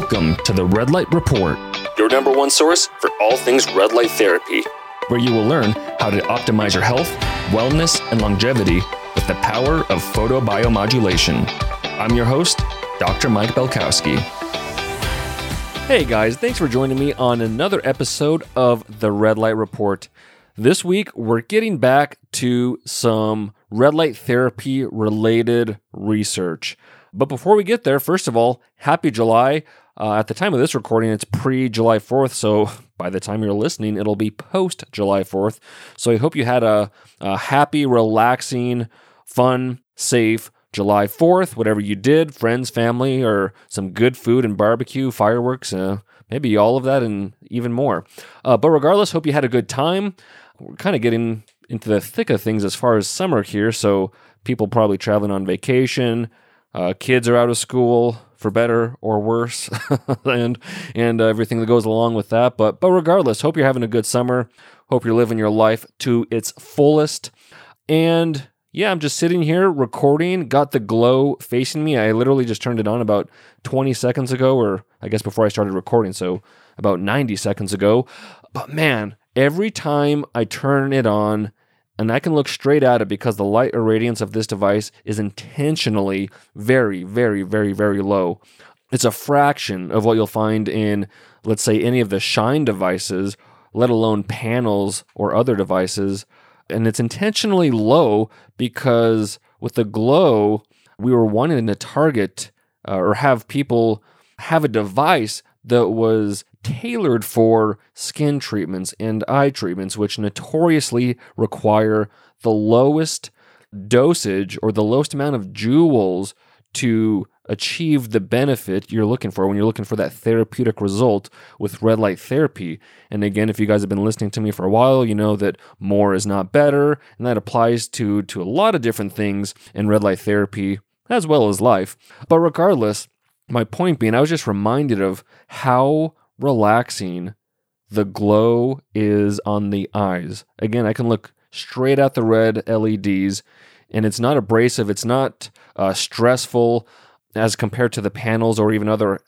Welcome to the Red Light Report, your number one source for all things red light therapy. where you will learn how to optimize your health, wellness, and longevity with the power of photobiomodulation. I'm your host, Dr. Mike Belkowski. Hey guys, thanks for joining me on another episode of the Red Light Report. This week, we're getting back to some red light therapy related research. But before we get there, first of all, happy July. Uh, at the time of this recording, it's pre July 4th, so by the time you're listening, it'll be post July 4th. So I hope you had a, a happy, relaxing, fun, safe July 4th, whatever you did, friends, family, or some good food and barbecue, fireworks, uh, maybe all of that and even more. Uh, but regardless, hope you had a good time. We're kind of getting into the thick of things as far as summer here, so people probably traveling on vacation, uh, kids are out of school for better or worse, and and uh, everything that goes along with that. But but regardless, hope you're having a good summer. Hope you're living your life to its fullest. And yeah, I'm just sitting here recording, got the glow facing me. I literally just turned it on about 20 seconds ago, or I guess before I started recording, so about 90 seconds ago. But man, every time I turn it on, and I can look straight at it because the light irradiance of this device is intentionally very, very, very, very low. It's a fraction of what you'll find in, let's say, any of the Shine devices, let alone panels or other devices. And it's intentionally low because with the glow, we were wanting to target uh, or have people have a device that was tailored for skin treatments and eye treatments, which notoriously require the lowest dosage or the lowest amount of joules to achieve the benefit you're looking for when you're looking for that therapeutic result with red light therapy. And again, if you guys have been listening to me for a while, you know that more is not better, and that applies to to a lot of different things in red light therapy as well as life. But regardless, my point being, I was just reminded of how relaxing the glow is on the eyes. Again, I can look straight at the red LEDs, and it's not abrasive, it's not uh, stressful as compared to the panels or even other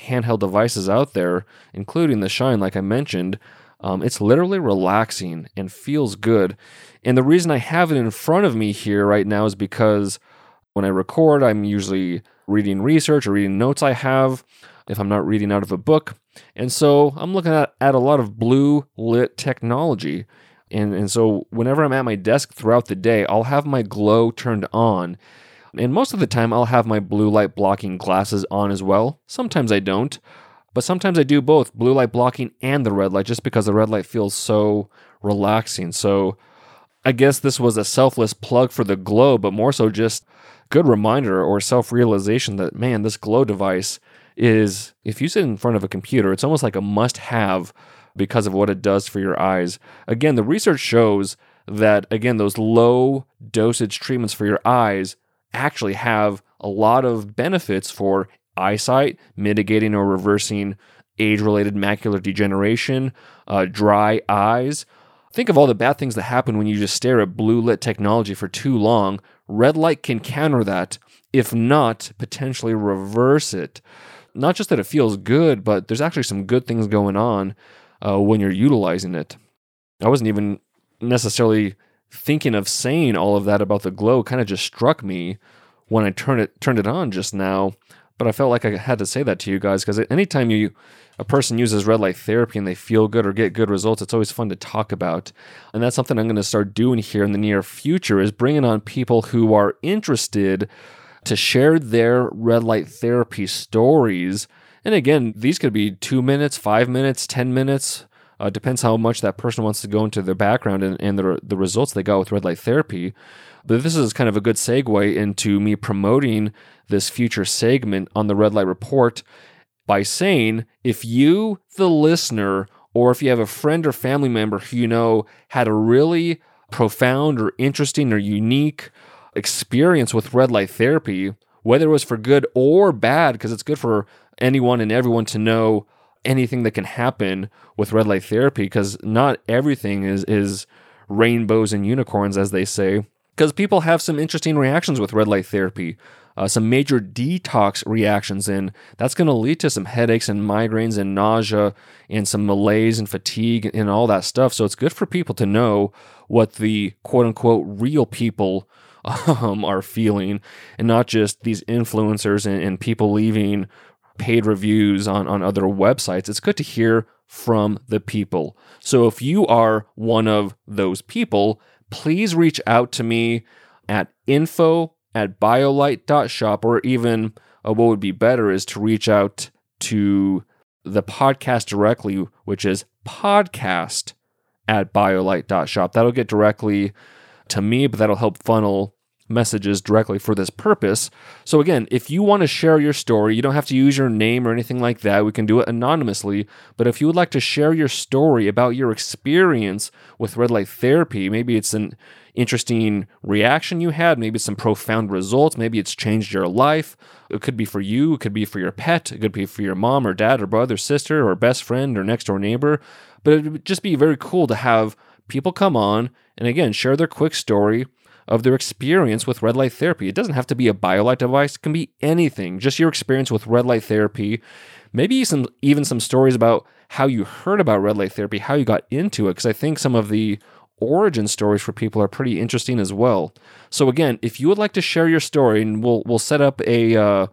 handheld devices out there, including the Shine, like I mentioned. Um, it's literally relaxing and feels good. And the reason I have it in front of me here right now is because when I record, I'm usually reading research or reading notes I have if I'm not reading out of a book. And so I'm looking at, at a lot of blue lit technology. And, and so whenever I'm at my desk throughout the day, I'll have my glow turned on. And most of the time, I'll have my blue light blocking glasses on as well. Sometimes I don't, but sometimes I do both blue light blocking and the red light just because the red light feels so relaxing. So I guess this was a selfless plug for the glow, but more so just good reminder or self realization that, man, this glow device is, if you sit in front of a computer, it's almost like a must have because of what it does for your eyes. Again, the research shows that, again, those low dosage treatments for your eyes actually have a lot of benefits for eyesight, mitigating or reversing age related macular degeneration, uh, dry eyes. Think of all the bad things that happen when you just stare at blue lit technology for too long. Red light can counter that, if not potentially reverse it. Not just that it feels good, but there's actually some good things going on uh, when you're utilizing it. I wasn't even necessarily thinking of saying all of that about the glow kind of just struck me when I turned it turned it on just now. But I felt like I had to say that to you guys because anytime you a person uses red light therapy and they feel good or get good results, it's always fun to talk about. And that's something I'm going to start doing here in the near future is bringing on people who are interested to share their red light therapy stories. And again, these could be two minutes, five minutes, 10 minutes, uh, depends how much that person wants to go into their background and, and the, the results they got with red light therapy. But this is kind of a good segue into me promoting this future segment on the red light report by saying if you, the listener, or if you have a friend or family member who you know had a really profound or interesting or unique experience with red light therapy, whether it was for good or bad, because it's good for anyone and everyone to know anything that can happen with red light therapy because not everything is is rainbows and unicorns as they say because people have some interesting reactions with red light therapy. Uh, some major detox reactions, and that's going to lead to some headaches and migraines and nausea and some malaise and fatigue and all that stuff. So it's good for people to know what the quote unquote real people um, are feeling and not just these influencers and, and people leaving paid reviews on, on other websites. It's good to hear from the people. So if you are one of those people, please reach out to me at info at biolight.shop, or even uh, what would be better is to reach out to the podcast directly, which is podcast at biolight.shop. That'll get directly to me, but that'll help funnel messages directly for this purpose. So, again, if you want to share your story, you don't have to use your name or anything like that. We can do it anonymously. But if you would like to share your story about your experience with red light therapy, maybe it's an interesting reaction you had, maybe some profound results, maybe it's changed your life. It could be for you, it could be for your pet, it could be for your mom or dad or brother, sister, or best friend or next door neighbor. But it would just be very cool to have people come on and again share their quick story of their experience with red light therapy. It doesn't have to be a BioLight device, it can be anything. Just your experience with red light therapy. Maybe some even some stories about how you heard about red light therapy, how you got into it, because I think some of the origin stories for people are pretty interesting as well. So again, if you would like to share your story, and we'll we'll set up a uh,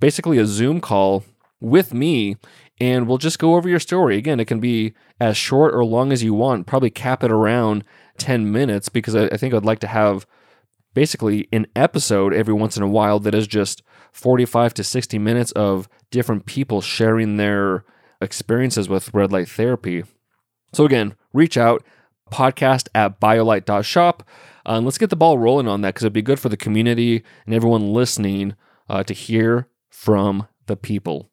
basically a Zoom call with me, and we'll just go over your story. Again, it can be as short or long as you want. Probably cap it around 10 minutes because I, think I'd like to have basically an episode every once in a while that is just 45 to 60 minutes of different people sharing their experiences with red light therapy. So, again, reach out, podcast at biolight.shop. Uh, and let's get the ball rolling on that because it'd be good for the community and everyone listening uh, to hear from the people.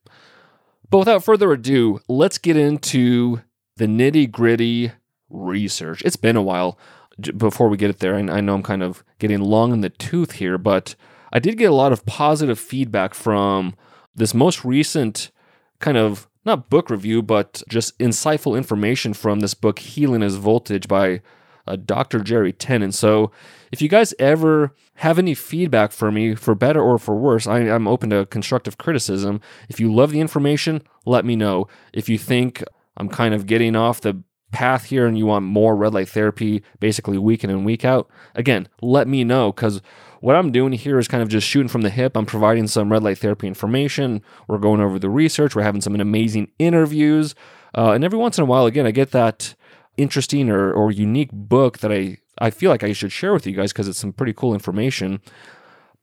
But without further ado, let's get into the nitty gritty research. It's been a while before we get it there. And I know I'm kind of getting long in the tooth here, but I did get a lot of positive feedback from this most recent kind of not book review, but just insightful information from this book, Healing is Voltage by uh, Dr. Jerry Tennant. So if you guys ever have any feedback for me, for better or for worse, I, I'm open to constructive criticism. If you love the information, let me know. If you think I'm kind of getting off the path here and you want more red light therapy basically week in and week out, again, let me know because what I'm doing here is kind of just shooting from the hip. I'm providing some red light therapy information. We're going over the research. We're having some amazing interviews. Uh, and every once in a while, again, I get that interesting or, or unique book that I, I feel like I should share with you guys because it's some pretty cool information.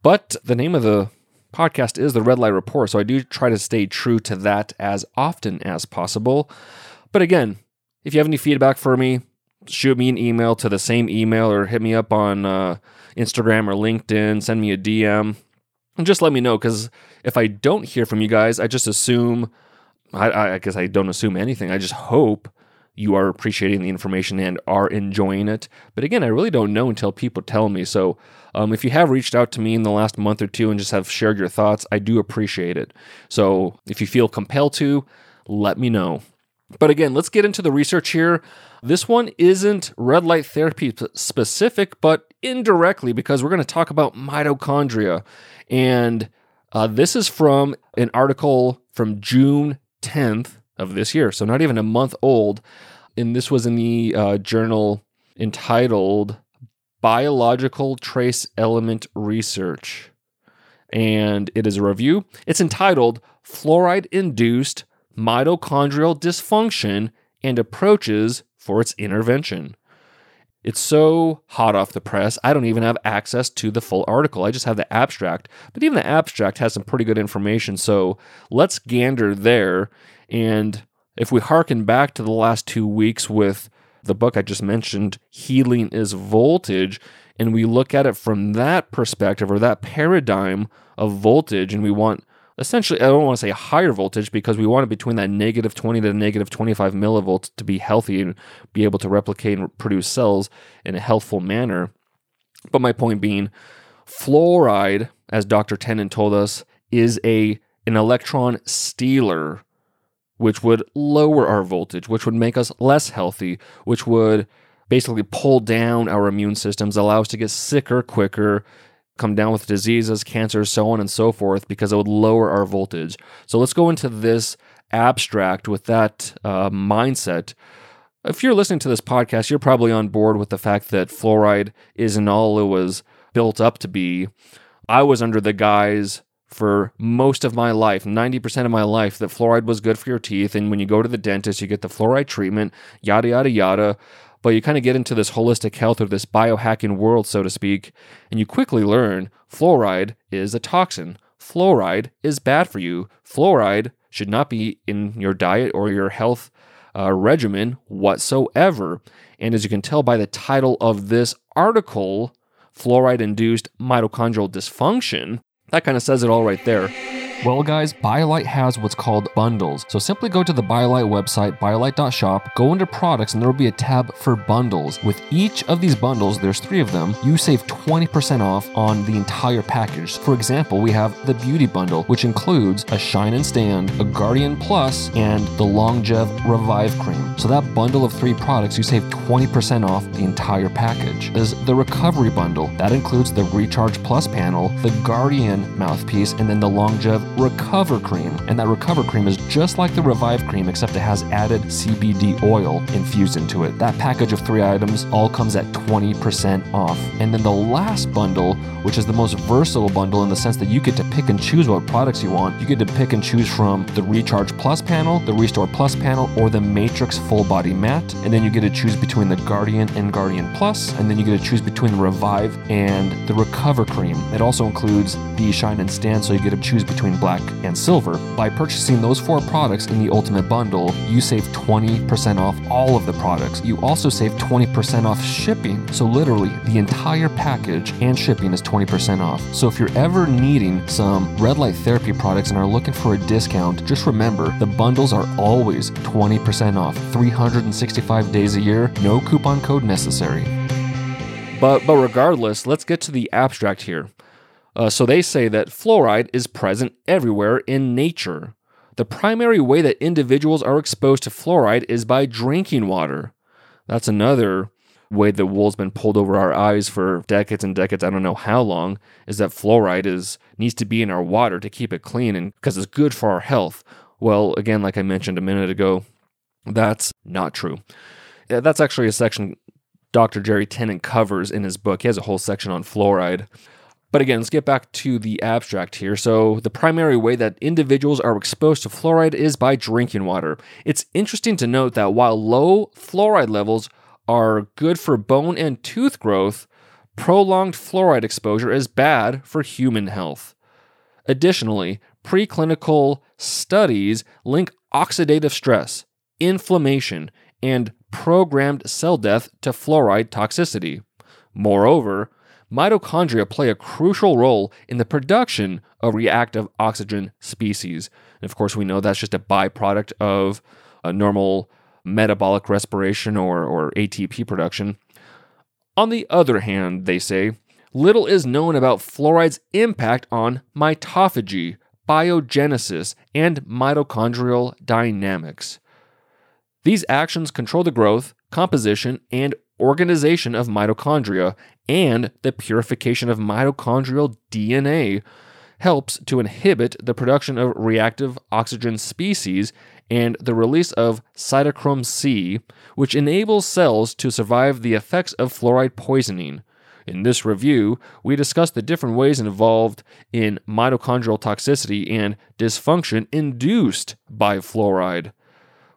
But the name of the podcast is the Red Light Report. So I do try to stay true to that as often as possible. But again, if you have any feedback for me, shoot me an email to the same email or hit me up on uh, Instagram or LinkedIn, send me a DM, and just let me know. Because if I don't hear from you guys, I just assume, I, I guess I don't assume anything. I just hope you are appreciating the information and are enjoying it. But again, I really don't know until people tell me. So um, if you have reached out to me in the last month or two and just have shared your thoughts, I do appreciate it. So if you feel compelled to, let me know. But again, let's get into the research here. This one isn't red light therapy specific, but indirectly because we're going to talk about mitochondria. And uh, this is from an article from June 10th of this year, so not even a month old. And this was in the uh, journal entitled Biological Trace Element Research. And it is a review. It's entitled Fluoride Induced mitochondrial dysfunction and approaches for its intervention. It's so hot off the press, I don't even have access to the full article. I just have the abstract. But even the abstract has some pretty good information. So let's gander there. And if we harken back to the last two weeks with the book I just mentioned, Healing is Voltage, and we look at it from that perspective or that paradigm of voltage, and we want essentially, I don't want to say higher voltage because we want it between that negative 20 to negative 25 millivolts to be healthy and be able to replicate and produce cells in a healthful manner. But my point being, fluoride, as Dr. Tennant told us, is a an electron stealer, which would lower our voltage, which would make us less healthy, which would basically pull down our immune systems, allow us to get sicker quicker, come down with diseases, cancers, so on and so forth, because it would lower our voltage. So let's go into this abstract with that uh, mindset. If you're listening to this podcast, you're probably on board with the fact that fluoride isn't all it was built up to be. I was under the guise for most of my life, 90% of my life, that fluoride was good for your teeth. And when you go to the dentist, you get the fluoride treatment, yada, yada, yada. But you kind of get into this holistic health or this biohacking world, so to speak, and you quickly learn fluoride is a toxin. Fluoride is bad for you. Fluoride should not be in your diet or your health uh, regimen whatsoever. And as you can tell by the title of this article, fluoride induced mitochondrial dysfunction, that kind of says it all right there. Well, guys, BioLight has what's called bundles. So simply go to the BioLight website, biolight.shop, go into products, and there will be a tab for bundles. With each of these bundles, there's three of them, you save 20% off on the entire package. For example, we have the Beauty Bundle, which includes a Shine and Stand, a Guardian Plus, and the Longev Revive Cream. So that bundle of three products, you save 20% off the entire package. There's the Recovery Bundle. That includes the Recharge Plus panel, the Guardian mouthpiece, and then the Longev Recover Cream. And that Recover Cream is just like the Revive Cream, except it has added CBD oil infused into it. That package of three items all comes at 20% off. And then the last bundle, which is the most versatile bundle in the sense that you get to pick and choose what products you want. You get to pick and choose from the Recharge Plus panel, the Restore Plus panel, or the Matrix Full Body Matte. And then you get to choose between the Guardian and Guardian Plus, and then you get to choose between the Revive and the Recover Cream. It also includes the Shine and Stand, so you get to choose between black and silver. By purchasing those four products in the Ultimate Bundle, you save 20% off all of the products. You also save 20% off shipping. So, literally, the entire package and shipping is 20% off. So, if you're ever needing some red light therapy products and are looking for a discount, just remember the bundles are always 20% off, 365 days a year, no coupon code necessary. But, but regardless, let's get to the abstract here. Uh, so they say that fluoride is present everywhere in nature. The primary way that individuals are exposed to fluoride is by drinking water. That's another way the wool's been pulled over our eyes for decades and decades. I don't know how long. Is that fluoride is needs to be in our water to keep it clean and because it's good for our health. Well, again, like I mentioned a minute ago, that's not true. That's actually a section Dr. Jerry Tennant covers in his book. He has a whole section on fluoride. But again, let's get back to the abstract here. So, the primary way that individuals are exposed to fluoride is by drinking water. It's interesting to note that while low fluoride levels are good for bone and tooth growth, prolonged fluoride exposure is bad for human health. Additionally, preclinical studies link oxidative stress, inflammation, and programmed cell death to fluoride toxicity. Moreover, mitochondria play a crucial role in the production of reactive oxygen species. And of course, we know that's just a byproduct of a normal metabolic respiration or, or ATP production. On the other hand, they say, little is known about fluoride's impact on mitophagy, biogenesis, and mitochondrial dynamics. These actions control the growth, composition, and organization of mitochondria and the purification of mitochondrial DNA helps to inhibit the production of reactive oxygen species and the release of cytochrome C, which enables cells to survive the effects of fluoride poisoning. In this review, we discuss the different ways involved in mitochondrial toxicity and dysfunction induced by fluoride.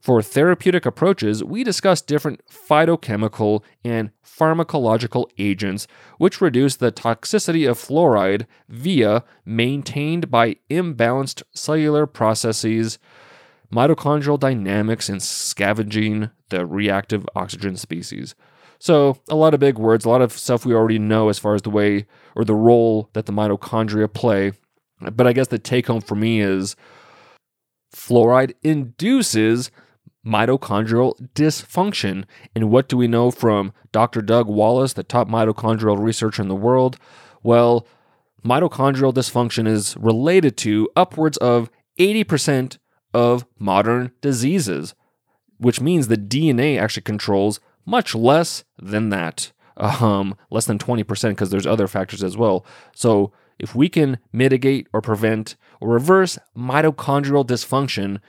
For therapeutic approaches, we discuss different phytochemical and pharmacological agents which reduce the toxicity of fluoride via maintained by imbalanced cellular processes, mitochondrial dynamics, and scavenging the reactive oxygen species. So, a lot of big words, a lot of stuff we already know as far as the way or the role that the mitochondria play. But I guess the take home for me is fluoride induces mitochondrial dysfunction. And what do we know from Dr. Doug Wallace, the top mitochondrial researcher in the world? Well, mitochondrial dysfunction is related to upwards of 80% of modern diseases, which means the DNA actually controls much less than that, um, less than 20%, because there's other factors as well. So if we can mitigate or prevent or reverse mitochondrial dysfunction,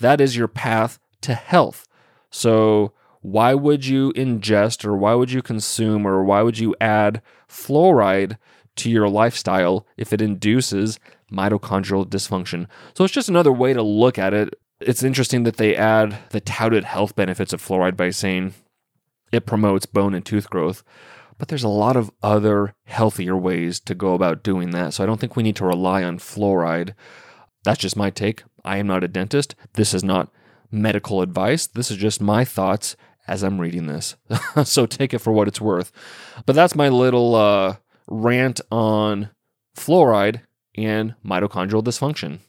that is your path to health. So why would you ingest or why would you consume or why would you add fluoride to your lifestyle if it induces mitochondrial dysfunction? So it's just another way to look at it. It's interesting that they add the touted health benefits of fluoride by saying it promotes bone and tooth growth. But there's a lot of other healthier ways to go about doing that. So I don't think we need to rely on fluoride. That's just my take. I am not a dentist. This is not medical advice. This is just my thoughts as I'm reading this. so take it for what it's worth. But that's my little uh, rant on fluoride and mitochondrial dysfunction.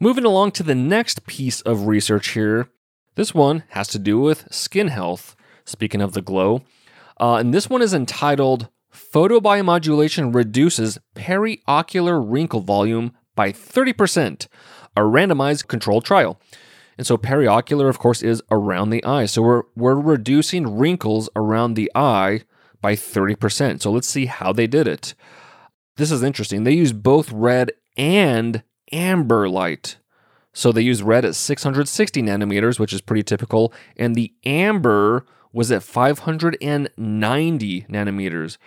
Moving along to the next piece of research here. This one has to do with skin health. Speaking of the glow, uh, and this one is entitled Photobiomodulation Reduces Periocular Wrinkle Volume by 30%, a randomized controlled trial. And so periocular, of course, is around the eye. So we're, we're reducing wrinkles around the eye by 30%. So let's see how they did it. This is interesting. They used both red and amber light. So they used red at 660 nanometers, which is pretty typical, and the amber was at 590 nanometers.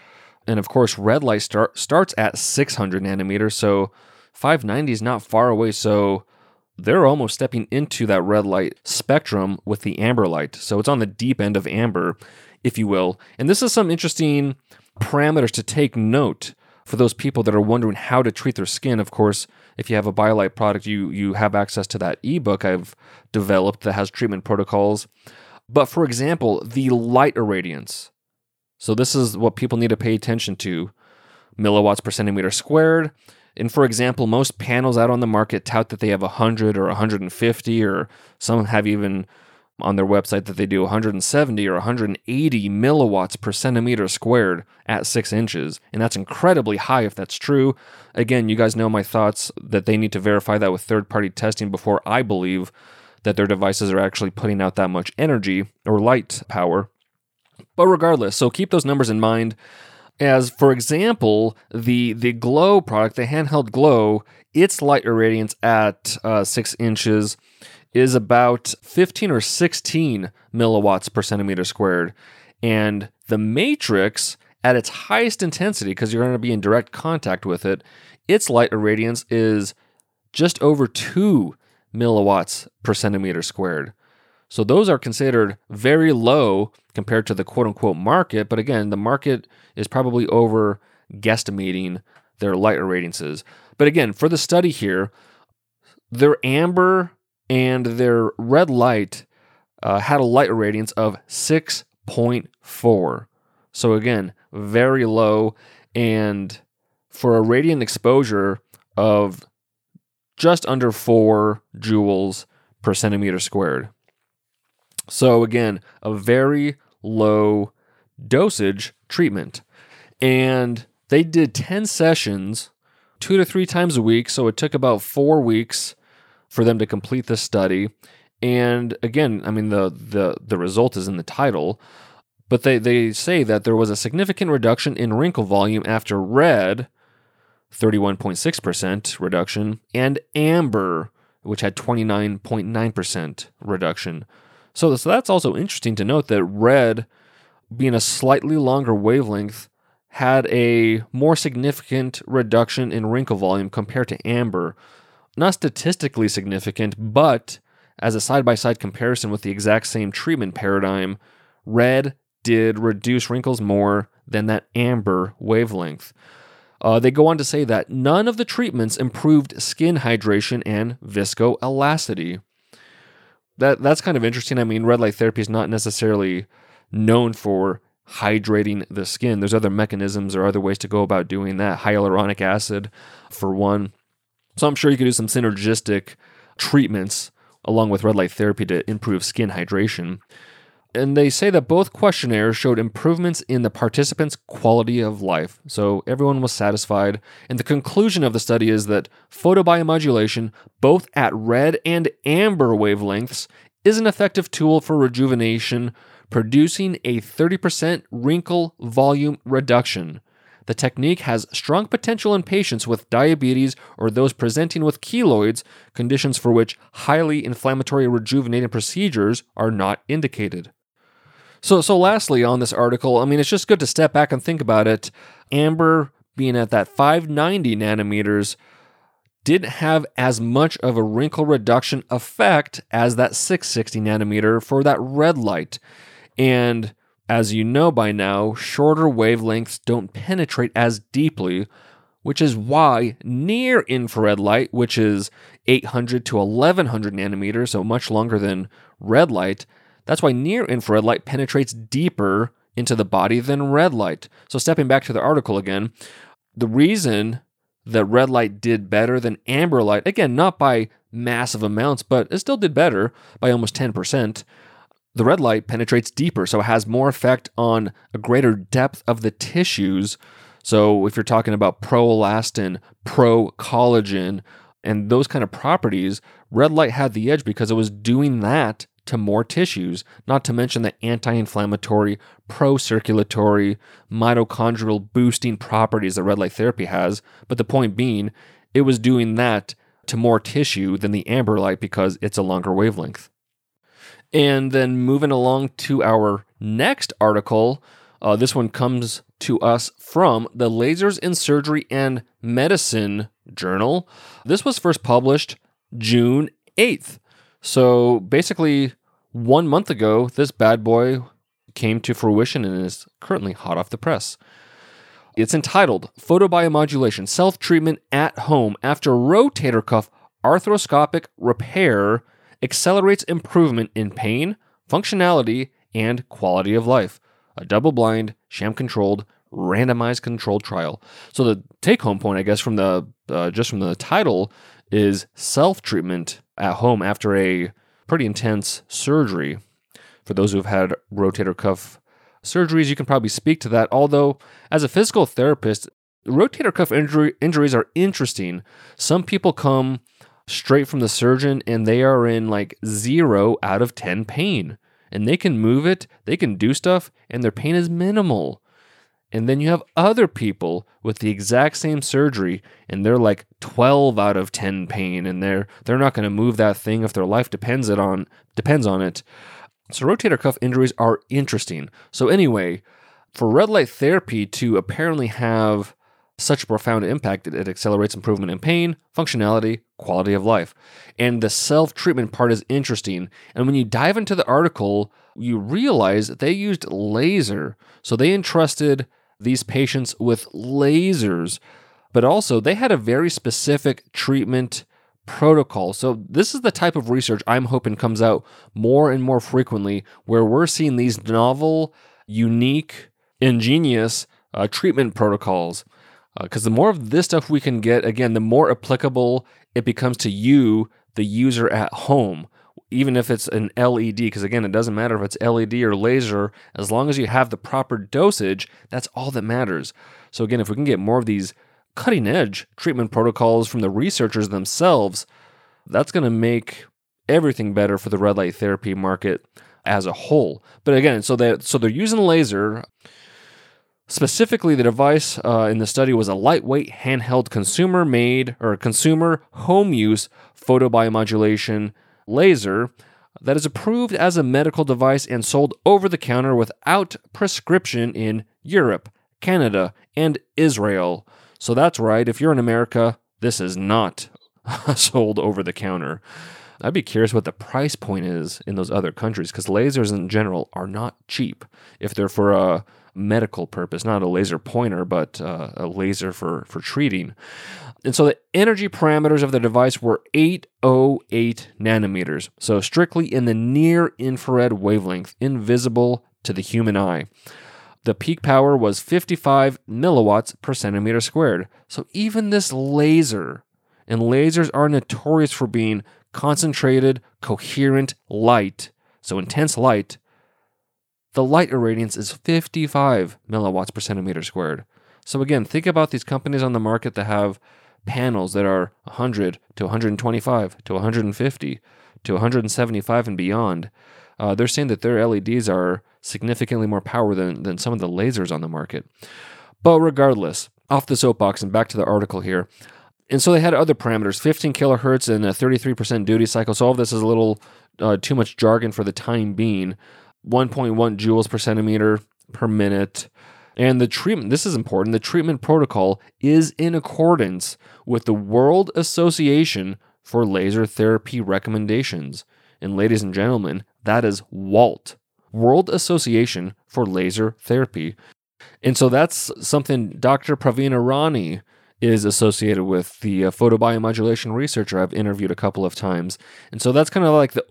And of course, red light start, starts at 600 nanometers, so 590 is not far away. So they're almost stepping into that red light spectrum with the amber light. So it's on the deep end of amber, if you will. And this is some interesting parameters to take note for those people that are wondering how to treat their skin. Of course, if you have a BioLight product, you you have access to that ebook I've developed that has treatment protocols. But for example, the light irradiance. So this is what people need to pay attention to. Milliwatts per centimeter squared. And for example, most panels out on the market tout that they have 100 or 150, or some have even on their website that they do 170 or 180 milliwatts per centimeter squared at six inches. And that's incredibly high if that's true. Again, you guys know my thoughts that they need to verify that with third party testing before I believe that their devices are actually putting out that much energy or light power. But regardless, so keep those numbers in mind. As for example, the the Glow product, the handheld Glow, its light irradiance at uh, six inches is about 15 or 16 milliwatts per centimeter squared, and the Matrix at its highest intensity, because you're going to be in direct contact with it, its light irradiance is just over two milliwatts per centimeter squared. So those are considered very low compared to the quote unquote market. But again, the market is probably over guesstimating their light irradiances. But again, for the study here, their amber and their red light uh, had a light irradiance of 6.4. So again, very low. And for a radiant exposure of just under four joules per centimeter squared. So, again, a very low dosage treatment. And they did 10 sessions, two to three times a week. So, it took about four weeks for them to complete this study. And again, I mean, the, the, the result is in the title. But they, they say that there was a significant reduction in wrinkle volume after red 31.6% reduction, and amber, which had 29.9% reduction. So, so that's also interesting to note that red, being a slightly longer wavelength, had a more significant reduction in wrinkle volume compared to amber. Not statistically significant, but as a side by side comparison with the exact same treatment paradigm, red did reduce wrinkles more than that amber wavelength. Uh, they go on to say that none of the treatments improved skin hydration and viscoelasticity. That that's kind of interesting. I mean, red light therapy is not necessarily known for hydrating the skin. There's other mechanisms or other ways to go about doing that. Hyaluronic acid, for one. So I'm sure you could do some synergistic treatments along with red light therapy to improve skin hydration. And they say that both questionnaires showed improvements in the participants' quality of life. So everyone was satisfied. And the conclusion of the study is that photobiomodulation, both at red and amber wavelengths, is an effective tool for rejuvenation, producing a 30% wrinkle volume reduction. The technique has strong potential in patients with diabetes or those presenting with keloids, conditions for which highly inflammatory rejuvenating procedures are not indicated. So, so lastly on this article, I mean, it's just good to step back and think about it. Amber being at that 590 nanometers didn't have as much of a wrinkle reduction effect as that 660 nanometer for that red light. And as you know by now, shorter wavelengths don't penetrate as deeply, which is why near infrared light, which is 800 to 1100 nanometers, so much longer than red light, that's why near infrared light penetrates deeper into the body than red light. So, stepping back to the article again, the reason that red light did better than amber light, again, not by massive amounts, but it still did better by almost 10%, the red light penetrates deeper, so it has more effect on a greater depth of the tissues. So if you're talking about proelastin, pro collagen, and those kind of properties, red light had the edge because it was doing that to more tissues, not to mention the anti inflammatory, pro circulatory, mitochondrial boosting properties that red light therapy has. But the point being, it was doing that to more tissue than the amber light because it's a longer wavelength. And then moving along to our next article, uh, this one comes to us from the Lasers in Surgery and Medicine Journal. This was first published June 8th. So basically, one month ago, this bad boy came to fruition and is currently hot off the press. It's entitled Photobiomodulation Self Treatment at Home After Rotator Cuff Arthroscopic Repair accelerates improvement in pain, functionality, and quality of life. A double blind, sham controlled, randomized controlled trial. So the take home point, I guess, from the uh, just from the title is self treatment at home after a pretty intense surgery. For those who've had rotator cuff surgeries, you can probably speak to that. Although, as a physical therapist, rotator cuff injury, injuries are interesting. Some people come straight from the surgeon and they are in like zero out of 10 pain. And they can move it, they can do stuff, and their pain is minimal. And then you have other people with the exact same surgery and they're like 12 out of 10 pain and they're they're not going to move that thing if their life depends it on depends on it. So rotator cuff injuries are interesting. So anyway, for red light therapy to apparently have such a profound impact that it accelerates improvement in pain, functionality, quality of life. And the self treatment part is interesting. And when you dive into the article, you realize that they used laser. So they entrusted these patients with lasers, but also they had a very specific treatment protocol. So this is the type of research I'm hoping comes out more and more frequently where we're seeing these novel, unique, ingenious uh, treatment protocols because uh, the more of this stuff we can get, again, the more applicable it becomes to you, the user at home, even if it's an LED, because again, it doesn't matter if it's LED or laser, as long as you have the proper dosage, that's all that matters. So, again, if we can get more of these cutting edge treatment protocols from the researchers themselves, that's going to make everything better for the red light therapy market as a whole. But again, so they so they're using laser. Specifically, the device uh, in the study was a lightweight handheld consumer made or consumer home use photobiomodulation laser that is approved as a medical device and sold over the counter without prescription in Europe, Canada, and Israel. So that's right, if you're in America, this is not sold over the counter. I'd be curious what the price point is in those other countries because lasers in general are not cheap. If they're for a medical purpose, not a laser pointer, but uh, a laser for, for treating. And so the energy parameters of the device were 808 nanometers, so strictly in the near infrared wavelength, invisible to the human eye. The peak power was 55 milliwatts per centimeter squared. So even this laser, and lasers are notorious for being concentrated, coherent light, so intense light, the light irradiance is 55 milliwatts per centimeter squared. So again, think about these companies on the market that have panels that are 100 to 125 to 150 to 175 and beyond. Uh, they're saying that their LEDs are significantly more power than, than some of the lasers on the market. But regardless, off the soapbox and back to the article here. And so they had other parameters 15 kilohertz and a 33% duty cycle. So all of this is a little uh, too much jargon for the time being. 1.1 joules per centimeter per minute. And the treatment, this is important, the treatment protocol is in accordance with the World Association for Laser Therapy recommendations. And ladies and gentlemen, that is WALT, World Association for Laser Therapy. And so that's something Dr. Praveen Arany is associated with, the uh, photobiomodulation researcher I've interviewed a couple of times. And so that's kind of like the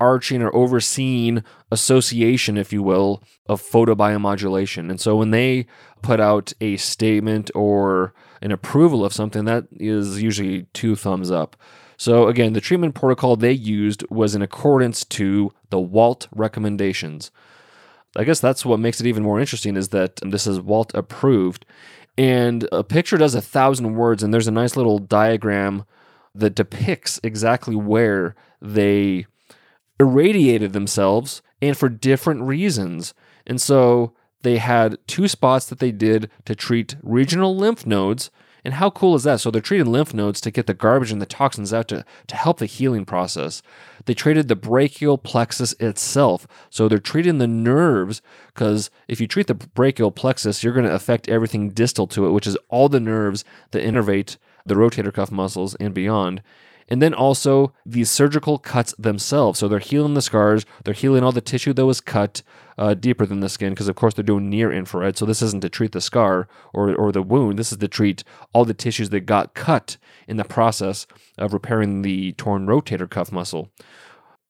overarching or overseeing association, if you will, of photobiomodulation. And so when they put out a statement or an approval of something, that is usually two thumbs up. So again, the treatment protocol they used was in accordance to the WALT recommendations. I guess that's what makes it even more interesting is that this is WALT approved. And a picture does a thousand words, and there's a nice little diagram that depicts exactly where they irradiated themselves and for different reasons. And so they had two spots that they did to treat regional lymph nodes and how cool is that? So they're treating lymph nodes to get the garbage and the toxins out to, to help the healing process. They treated the brachial plexus itself. So they're treating the nerves because if you treat the brachial plexus, you're going to affect everything distal to it, which is all the nerves that innervate the rotator cuff muscles and beyond. And then also these surgical cuts themselves. So they're healing the scars, they're healing all the tissue that was cut uh, deeper than the skin, because of course they're doing near infrared. So this isn't to treat the scar or, or the wound, this is to treat all the tissues that got cut in the process of repairing the torn rotator cuff muscle.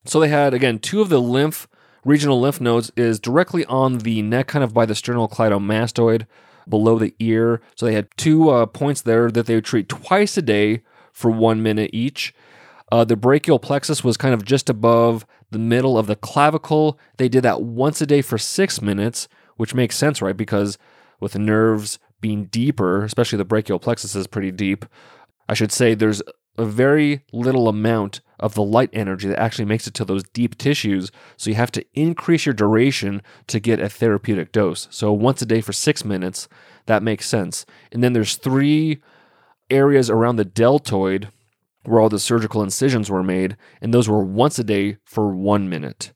So they had, again, two of the lymph, regional lymph nodes is directly on the neck, kind of by the sternocleidomastoid below the ear. So they had two uh, points there that they would treat twice a day for one minute each. Uh, the brachial plexus was kind of just above the middle of the clavicle. They did that once a day for six minutes, which makes sense, right? Because with nerves being deeper, especially the brachial plexus is pretty deep, I should say there's a very little amount of the light energy that actually makes it to those deep tissues. So you have to increase your duration to get a therapeutic dose. So once a day for six minutes, that makes sense. And then there's three areas around the deltoid where all the surgical incisions were made, and those were once a day for one minute.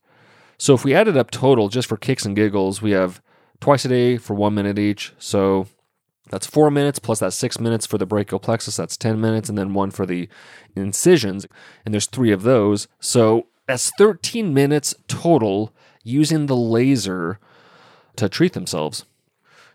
So if we added up total, just for kicks and giggles, we have twice a day for one minute each. So that's four minutes plus that six minutes for the brachial plexus. That's 10 minutes, and then one for the incisions. And there's three of those. So that's 13 minutes total using the laser to treat themselves.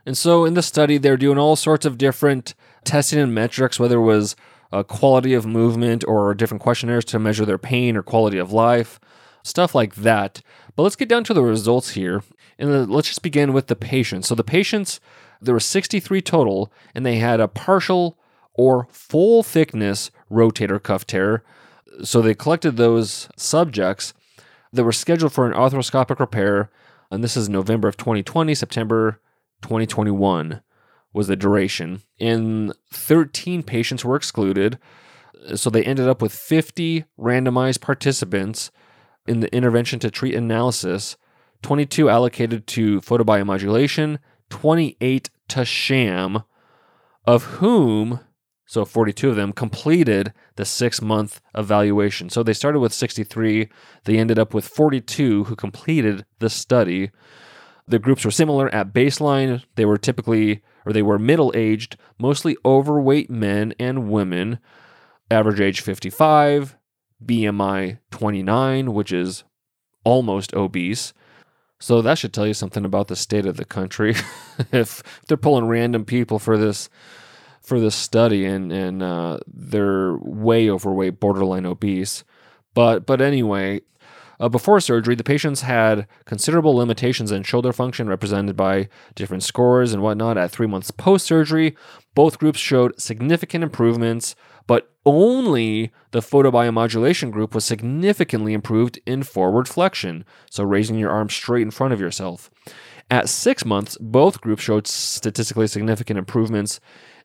And so in the study, they're doing all sorts of different testing and metrics, whether it was uh, quality of movement or different questionnaires to measure their pain or quality of life, stuff like that. But let's get down to the results here. And let's just begin with the patients. So the patients, there were 63 total, and they had a partial or full thickness rotator cuff tear. So they collected those subjects that were scheduled for an arthroscopic repair, and this is November of 2020, September 2021 was the duration. And 13 patients were excluded. So they ended up with 50 randomized participants in the intervention to treat analysis, 22 allocated to photobiomodulation, 28 to sham, of whom, so 42 of them, completed the six month evaluation. So they started with 63, they ended up with 42 who completed the study. The groups were similar at baseline. They were typically, or they were middle aged, mostly overweight men and women, average age 55, BMI 29, which is almost obese. So that should tell you something about the state of the country. if they're pulling random people for this for this study and and uh, they're way overweight, borderline obese. But but anyway, uh, before surgery, the patients had considerable limitations in shoulder function, represented by different scores and whatnot. At three months post surgery, both groups showed significant improvements, but only the photobiomodulation group was significantly improved in forward flexion, so raising your arm straight in front of yourself. At six months, both groups showed statistically significant improvements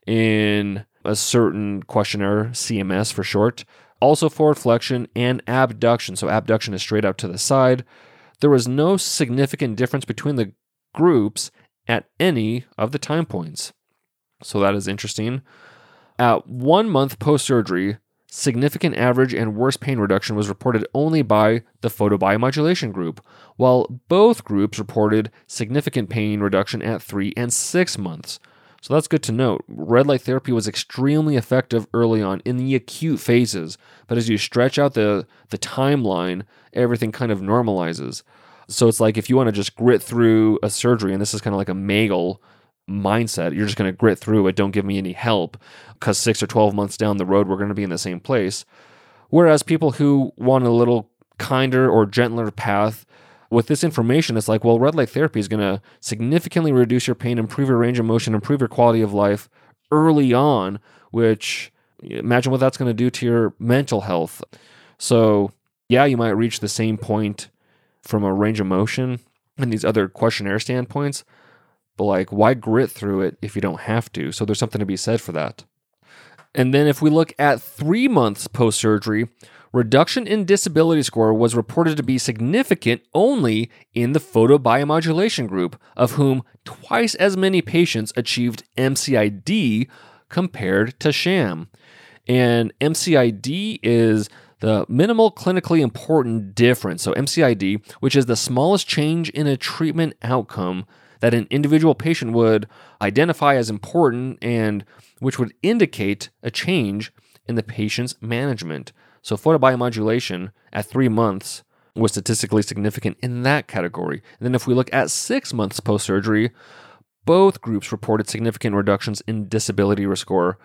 in a certain questionnaire, CMS for short, also forward flexion and abduction. So abduction is straight out to the side. there was no significant difference between the groups at any of the time points. So that is interesting. At one month post surgery, significant average and worst pain reduction was reported only by the photobiomodulation group, while both groups reported significant pain reduction at three and six months. So that's good to note. Red light therapy was extremely effective early on in the acute phases, but as you stretch out the, the timeline, everything kind of normalizes. So it's like if you want to just grit through a surgery, and this is kind of like a Magel mindset, you're just going to grit through it, don't give me any help, because six or 12 months down the road, we're going to be in the same place. Whereas people who want a little kinder or gentler path, with this information, it's like, well, red light therapy is going to significantly reduce your pain, improve your range of motion, improve your quality of life early on, which imagine what that's going to do to your mental health. So, yeah, you might reach the same point from a range of motion and these other questionnaire standpoints, but like, why grit through it if you don't have to? So, there's something to be said for that. And then, if we look at three months post surgery, reduction in disability score was reported to be significant only in the photobiomodulation group, of whom twice as many patients achieved MCID compared to sham. And MCID is the minimal clinically important difference. So, MCID, which is the smallest change in a treatment outcome that an individual patient would identify as important and which would indicate a change in the patient's management. So photobiomodulation at three months was statistically significant in that category. And then if we look at six months post surgery, both groups reported significant reductions in disability score.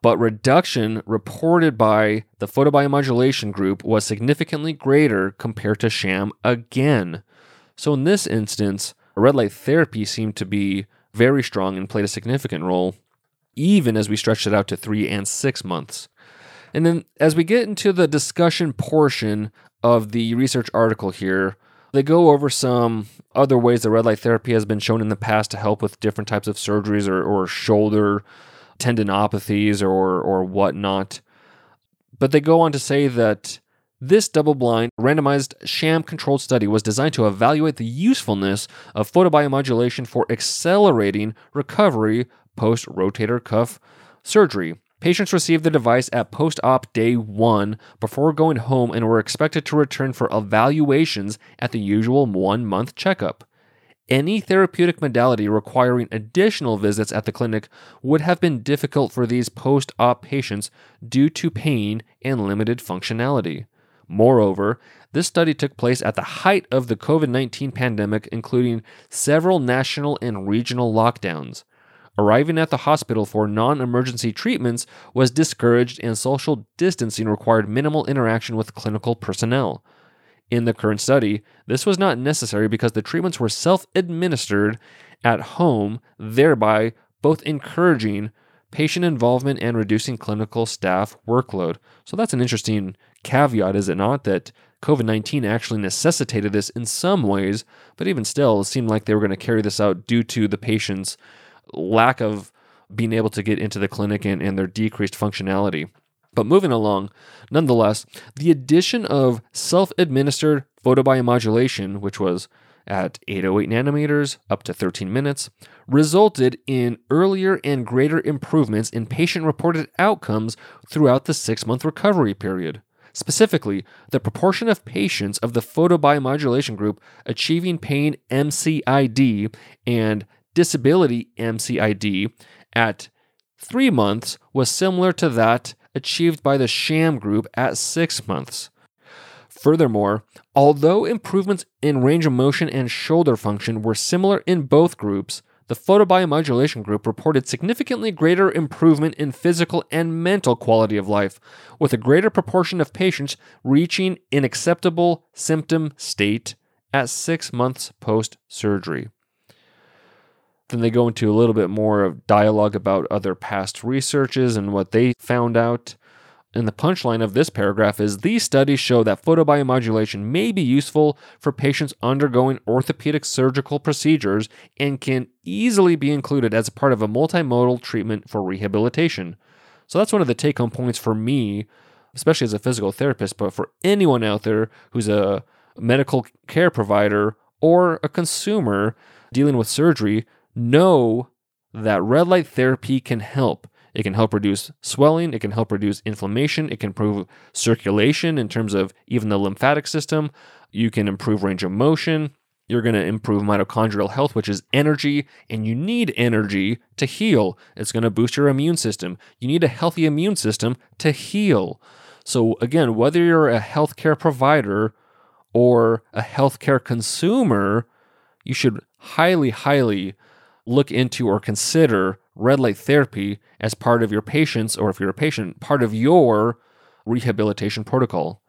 But reduction reported by the photobiomodulation group was significantly greater compared to sham again. So in this instance, red light therapy seemed to be very strong and played a significant role, even as we stretched it out to three and six months. And then as we get into the discussion portion of the research article here, they go over some other ways that red light therapy has been shown in the past to help with different types of surgeries or, or shoulder tendinopathies or, or whatnot. But they go on to say that this double blind, randomized, sham controlled study was designed to evaluate the usefulness of photobiomodulation for accelerating recovery post rotator cuff surgery. Patients received the device at post op day one before going home and were expected to return for evaluations at the usual one month checkup. Any therapeutic modality requiring additional visits at the clinic would have been difficult for these post op patients due to pain and limited functionality. Moreover, this study took place at the height of the COVID 19 pandemic, including several national and regional lockdowns. Arriving at the hospital for non emergency treatments was discouraged, and social distancing required minimal interaction with clinical personnel. In the current study, this was not necessary because the treatments were self administered at home, thereby both encouraging patient involvement and reducing clinical staff workload. So that's an interesting caveat, is it not? That COVID 19 actually necessitated this in some ways, but even still, it seemed like they were going to carry this out due to the patient's lack of being able to get into the clinic and, and their decreased functionality. But moving along, nonetheless, the addition of self administered photobiomodulation, which was at 808 nanometers up to 13 minutes, resulted in earlier and greater improvements in patient reported outcomes throughout the six month recovery period. Specifically, the proportion of patients of the photobiomodulation group achieving pain MCID and disability MCID at three months was similar to that achieved by the sham group at six months. Furthermore, although improvements in range of motion and shoulder function were similar in both groups, the photobiomodulation group reported significantly greater improvement in physical and mental quality of life, with a greater proportion of patients reaching an acceptable symptom state at six months post surgery. Then they go into a little bit more of dialogue about other past researches and what they found out. And the punchline of this paragraph is these studies show that photobiomodulation may be useful for patients undergoing orthopedic surgical procedures and can easily be included as a part of a multimodal treatment for rehabilitation. So that's one of the take home points for me, especially as a physical therapist, but for anyone out there who's a medical care provider or a consumer dealing with surgery know that red light therapy can help. It can help reduce swelling, it can help reduce inflammation, it can improve circulation in terms of even the lymphatic system. You can improve range of motion. You're going to improve mitochondrial health, which is energy, and you need energy to heal. It's going to boost your immune system. You need a healthy immune system to heal. So, again, whether you're a healthcare provider or a healthcare consumer, you should highly, highly look into or consider red light therapy as part of your patient's, or if you're a patient, part of your rehabilitation protocol.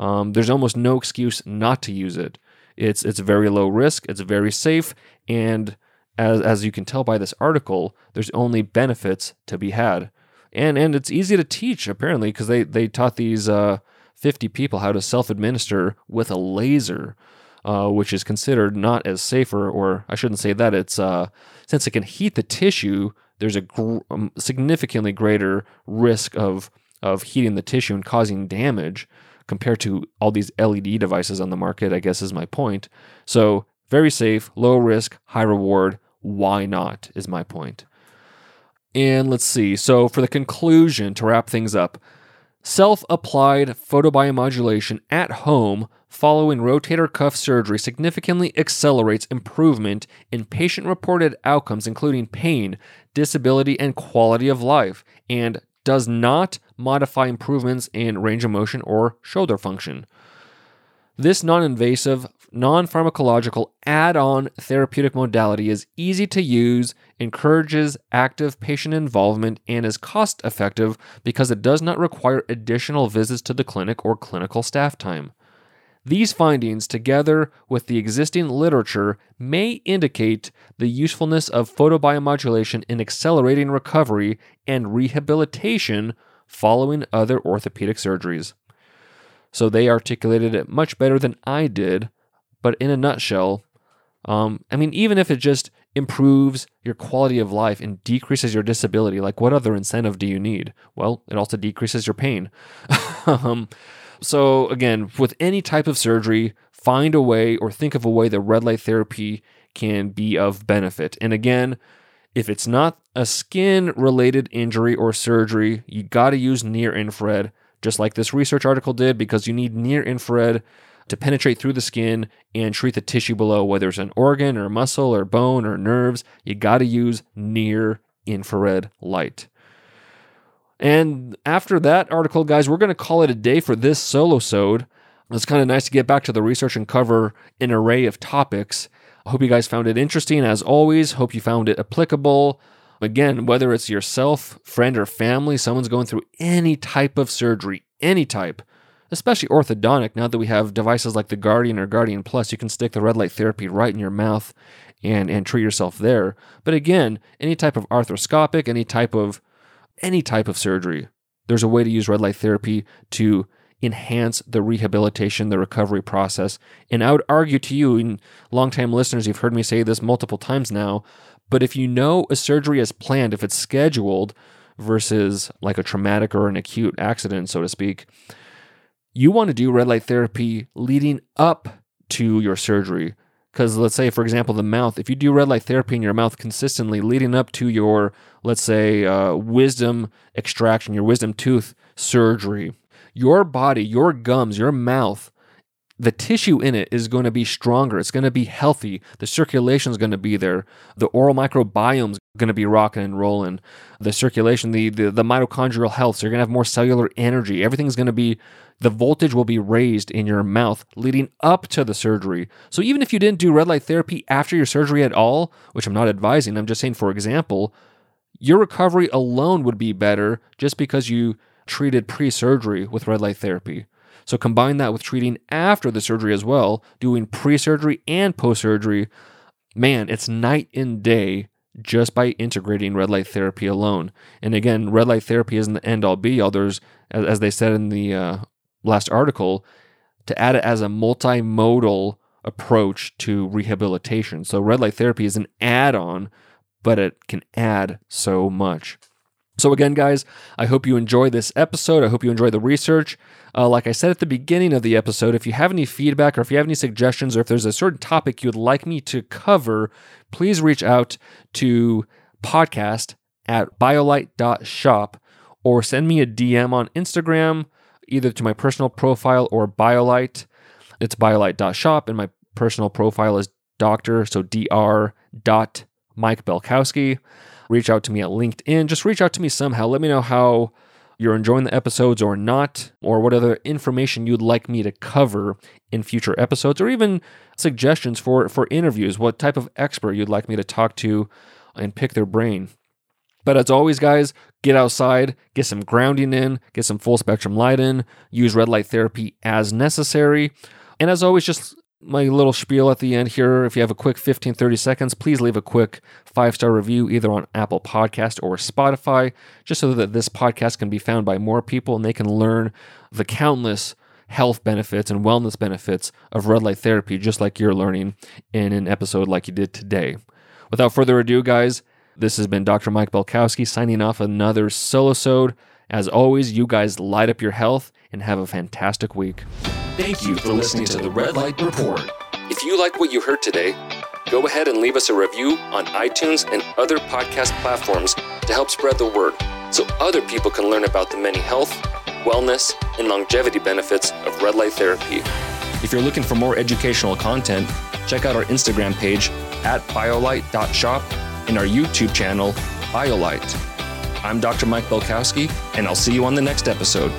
Um, there's almost no excuse not to use it. It's it's very low risk, it's very safe, and as as you can tell by this article, there's only benefits to be had. And and it's easy to teach apparently because they they taught these uh, 50 people how to self-administer with a laser. Uh, which is considered not as safer, or I shouldn't say that. It's uh, since it can heat the tissue, there's a gr- um, significantly greater risk of of heating the tissue and causing damage compared to all these LED devices on the market, I guess is my point. So, very safe, low risk, high reward. Why not? Is my point. And let's see. So, for the conclusion, to wrap things up, self applied photobiomodulation at home following rotator cuff surgery significantly accelerates improvement in patient reported outcomes, including pain, disability, and quality of life, and does not modify improvements in range of motion or shoulder function. This non invasive, non pharmacological add on therapeutic modality is easy to use, encourages active patient involvement, and is cost effective because it does not require additional visits to the clinic or clinical staff time. These findings, together with the existing literature, may indicate the usefulness of photobiomodulation in accelerating recovery and rehabilitation following other orthopedic surgeries. So they articulated it much better than I did, but in a nutshell, um, I mean, even if it just improves your quality of life and decreases your disability, like what other incentive do you need? Well, it also decreases your pain. um, so, again, with any type of surgery, find a way or think of a way that red light therapy can be of benefit. And again, if it's not a skin related injury or surgery, you got to use near infrared, just like this research article did, because you need near infrared to penetrate through the skin and treat the tissue below, whether it's an organ or muscle or bone or nerves. You got to use near infrared light. And after that article, guys, we're going to call it a day for this solosode. It's kind of nice to get back to the research and cover an array of topics. I hope you guys found it interesting as always. Hope you found it applicable. Again, whether it's yourself, friend, or family, someone's going through any type of surgery, any type, especially orthodontic, now that we have devices like the Guardian or Guardian Plus, you can stick the red light therapy right in your mouth and, and treat yourself there. But again, any type of arthroscopic, any type of any type of surgery, there's a way to use red light therapy to enhance the rehabilitation, the recovery process. And I would argue to you, and longtime listeners, you've heard me say this multiple times now, but if you know a surgery is planned, if it's scheduled versus like a traumatic or an acute accident, so to speak, you want to do red light therapy leading up to your surgery. Because let's say, for example, the mouth, if you do red light therapy in your mouth consistently leading up to your, let's say, uh, wisdom extraction, your wisdom tooth surgery, your body, your gums, your mouth, the tissue in it is going to be stronger. It's going to be healthy. The circulation is going to be there. The oral microbiome is going to be rocking and rolling. The circulation, the, the, the mitochondrial health. So you're going to have more cellular energy. Everything's going to be, the voltage will be raised in your mouth leading up to the surgery. So even if you didn't do red light therapy after your surgery at all, which I'm not advising, I'm just saying for example, your recovery alone would be better just because you treated pre surgery with red light therapy. So combine that with treating after the surgery as well, doing pre surgery and post surgery. Man, it's night and day just by integrating red light therapy alone. And again, red light therapy isn't the end all be all. There's, as they said in the uh, last article, to add it as a multimodal approach to rehabilitation. So red light therapy is an add on, but it can add so much. So, again, guys, I hope you enjoy this episode. I hope you enjoy the research. Uh, like I said at the beginning of the episode, if you have any feedback or if you have any suggestions or if there's a certain topic you'd like me to cover, please reach out to podcast at biolight.shop or send me a DM on Instagram, either to my personal profile or biolight. It's biolight.shop, and my personal profile is doctor, so dr. Mike Belkowski reach out to me at LinkedIn. Just reach out to me somehow. Let me know how you're enjoying the episodes or not, or what other information you'd like me to cover in future episodes, or even suggestions for, for interviews, what type of expert you'd like me to talk to and pick their brain. But as always, guys, get outside, get some grounding in, get some full spectrum light in, use red light therapy as necessary. And as always, just my little spiel at the end here. If you have a quick 15, 30 seconds, please leave a quick five star review either on Apple Podcast or Spotify, just so that this podcast can be found by more people and they can learn the countless health benefits and wellness benefits of red light therapy, just like you're learning in an episode like you did today. Without further ado, guys, this has been Dr. Mike Belkowski signing off another solosode. As always, you guys light up your health and have a fantastic week. Thank you for listening to the Red Light Report. If you like what you heard today, go ahead and leave us a review on iTunes and other podcast platforms to help spread the word so other people can learn about the many health, wellness, and longevity benefits of red light therapy. If you're looking for more educational content, check out our Instagram page at biolight.shop and our YouTube channel, BioLight. I'm Dr. Mike Belkowski, and I'll see you on the next episode.